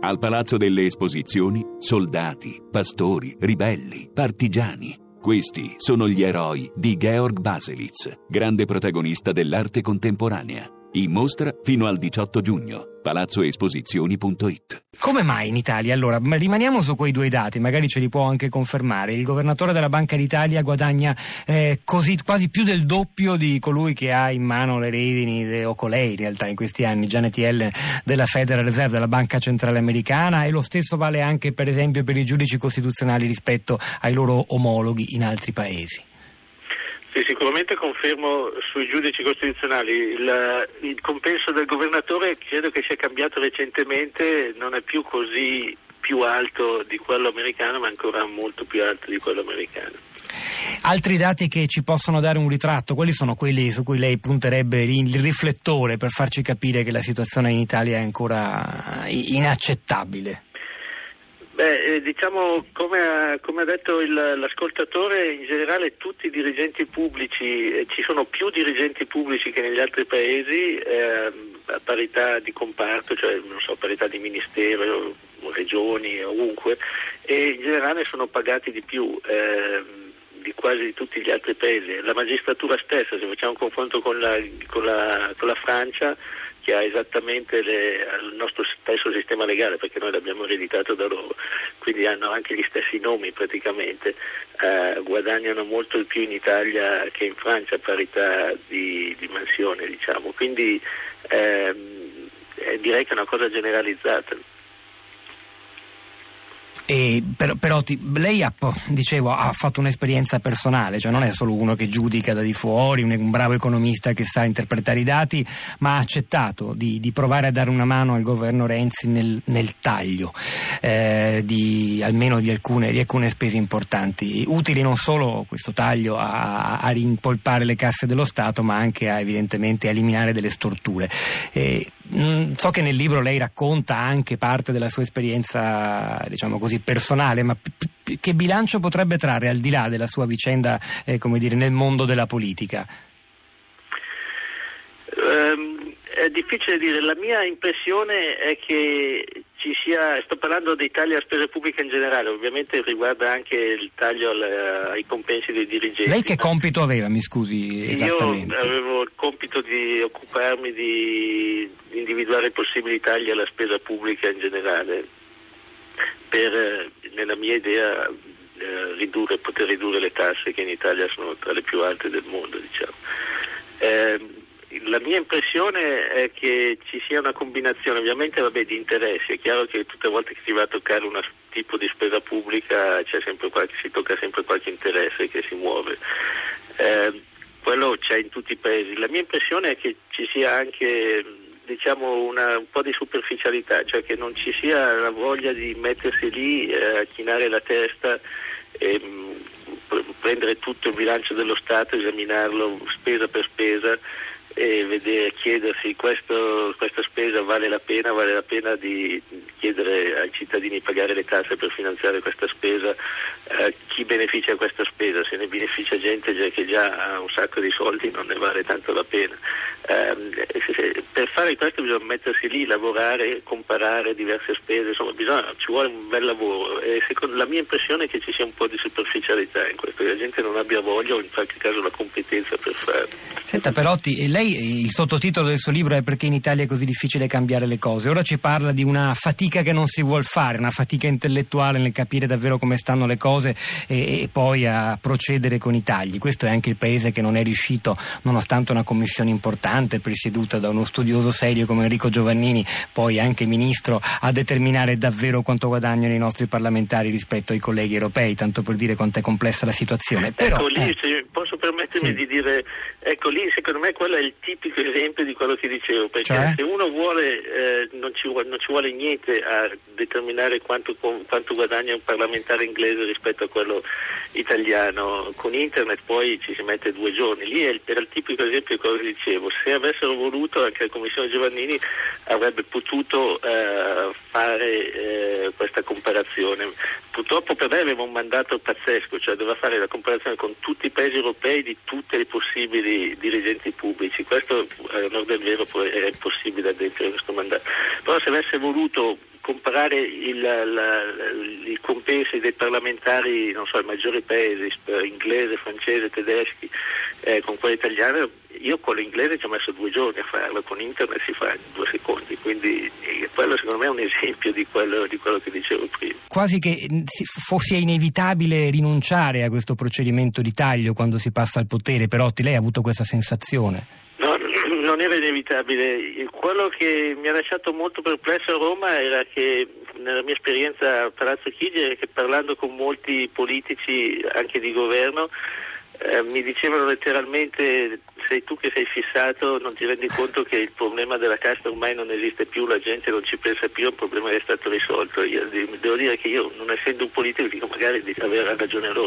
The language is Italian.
Al Palazzo delle Esposizioni, soldati, pastori, ribelli, partigiani. Questi sono gli eroi di Georg Baselitz, grande protagonista dell'arte contemporanea. In mostra fino al 18 giugno. palazzoesposizioni.it Come mai in Italia? Allora, rimaniamo su quei due dati, magari ce li può anche confermare. Il governatore della Banca d'Italia guadagna eh, così, quasi più del doppio di colui che ha in mano le redini, o colei in realtà in questi anni, Janet Yellen della Federal Reserve, della Banca Centrale Americana e lo stesso vale anche per esempio per i giudici costituzionali rispetto ai loro omologhi in altri paesi. Sì, sicuramente confermo sui giudici costituzionali. Il, il, compenso del governatore credo che sia cambiato recentemente, non è più così più alto di quello americano, ma ancora molto più alto di quello americano. Altri dati che ci possono dare un ritratto, quali sono quelli su cui lei punterebbe il riflettore per farci capire che la situazione in Italia è ancora inaccettabile? Beh, eh, diciamo, come ha, come ha detto il, l'ascoltatore, in generale tutti i dirigenti pubblici, eh, ci sono più dirigenti pubblici che negli altri paesi, eh, a parità di comparto, cioè so, parità di ministero, regioni, ovunque, e in generale sono pagati di più eh, di quasi tutti gli altri paesi. La magistratura stessa, se facciamo un confronto con la, con la, con la Francia, che ha esattamente le, il nostro stesso sistema legale perché noi l'abbiamo ereditato da loro, quindi hanno anche gli stessi nomi praticamente, eh, guadagnano molto di più in Italia che in Francia a parità di dimensione diciamo, quindi ehm, direi che è una cosa generalizzata. E, però, però ti, lei ha, dicevo, ha, fatto un'esperienza personale, cioè non è solo uno che giudica da di fuori, un, un bravo economista che sa interpretare i dati, ma ha accettato di, di provare a dare una mano al governo Renzi nel, nel taglio eh, di, almeno di alcune, di alcune, spese importanti, utili non solo questo taglio a, a, rimpolpare le casse dello Stato, ma anche a evidentemente eliminare delle storture. E, mh, so che nel libro lei racconta anche parte della sua esperienza, diciamo così, personale, ma che bilancio potrebbe trarre al di là della sua vicenda eh, come dire, nel mondo della politica? Um, è difficile dire, la mia impressione è che ci sia, sto parlando dei tagli a spese pubbliche in generale, ovviamente riguarda anche il taglio al, ai compensi dei dirigenti. Lei che compito aveva, mi scusi? Io avevo il compito di occuparmi di individuare possibili tagli alla spesa pubblica in generale per, eh, nella mia idea, eh, ridurre, poter ridurre le tasse che in Italia sono tra le più alte del mondo. Diciamo. Eh, la mia impressione è che ci sia una combinazione ovviamente vabbè, di interessi, è chiaro che tutte le volte che si va a toccare un tipo di spesa pubblica qualche, si tocca sempre qualche interesse che si muove. Eh, quello c'è in tutti i paesi. La mia impressione è che ci sia anche diciamo una, un po' di superficialità, cioè che non ci sia la voglia di mettersi lì eh, a chinare la testa e mm, prendere tutto il bilancio dello Stato, esaminarlo spesa per spesa e vedere, chiedersi questo, questa spesa vale la pena, vale la pena di chiedere ai cittadini di pagare le tasse per finanziare questa spesa, eh, chi beneficia questa spesa, se ne beneficia gente che già ha un sacco di soldi non ne vale tanto la pena. Eh, per fare questo bisogna mettersi lì, lavorare, comparare diverse spese, insomma bisogna, ci vuole un bel lavoro e secondo, la mia impressione è che ci sia un po' di superficialità in questo, che la gente non abbia voglia o in qualche caso la competenza per farlo. Senta Perotti, lei il sottotitolo del suo libro è Perché in Italia è così difficile cambiare le cose. Ora ci parla di una fatica che non si vuole fare, una fatica intellettuale nel capire davvero come stanno le cose e, e poi a procedere con i tagli. Questo è anche il paese che non è riuscito, nonostante una commissione importante presieduta da uno studioso serio come Enrico Giovannini, poi anche ministro, a determinare davvero quanto guadagnano i nostri parlamentari rispetto ai colleghi europei, tanto per dire quanto è complessa la situazione. Però, ecco lì, eh, se posso permettermi sì. di dire, ecco lì secondo me quello è il tipico esempio di quello che dicevo, perché cioè? se uno vuole, eh, non, ci vuole, non, ci vuole, niente a determinare quanto, quanto, guadagna un parlamentare inglese rispetto a quello italiano, con internet poi ci si mette due giorni, lì era il tipico esempio di quello che dicevo, se avessero voluto anche la Commissione Giovannini avrebbe potuto eh, fare eh, questa comparazione. Purtroppo per lei aveva un mandato pazzesco, cioè doveva fare la comparazione con tutti i paesi europei di tutti i possibili dirigenti pubblici questo a onore del vero era impossibile adempiere questo mandato. Però se avesse voluto comparare il, la, i compensi dei parlamentari, non so, i maggiori paesi, inglese, francese, tedeschi, eh, con quelli italiani, io con l'inglese ci ho messo due giorni a farlo, con internet si fa in due secondi, quindi quello secondo me è un esempio di quello, di quello che dicevo prima. Quasi che fosse inevitabile rinunciare a questo procedimento di taglio quando si passa al potere, Perotti, lei ha avuto questa sensazione? No, non era inevitabile. Quello che mi ha lasciato molto perplesso a Roma era che nella mia esperienza a Palazzo Chigi che parlando con molti politici anche di governo eh, mi dicevano letteralmente sei tu che sei fissato, non ti rendi conto che il problema della casta ormai non esiste più, la gente non ci pensa più, un problema è stato risolto. Io devo dire che io, non essendo un politico, dico magari di avere ragione loro.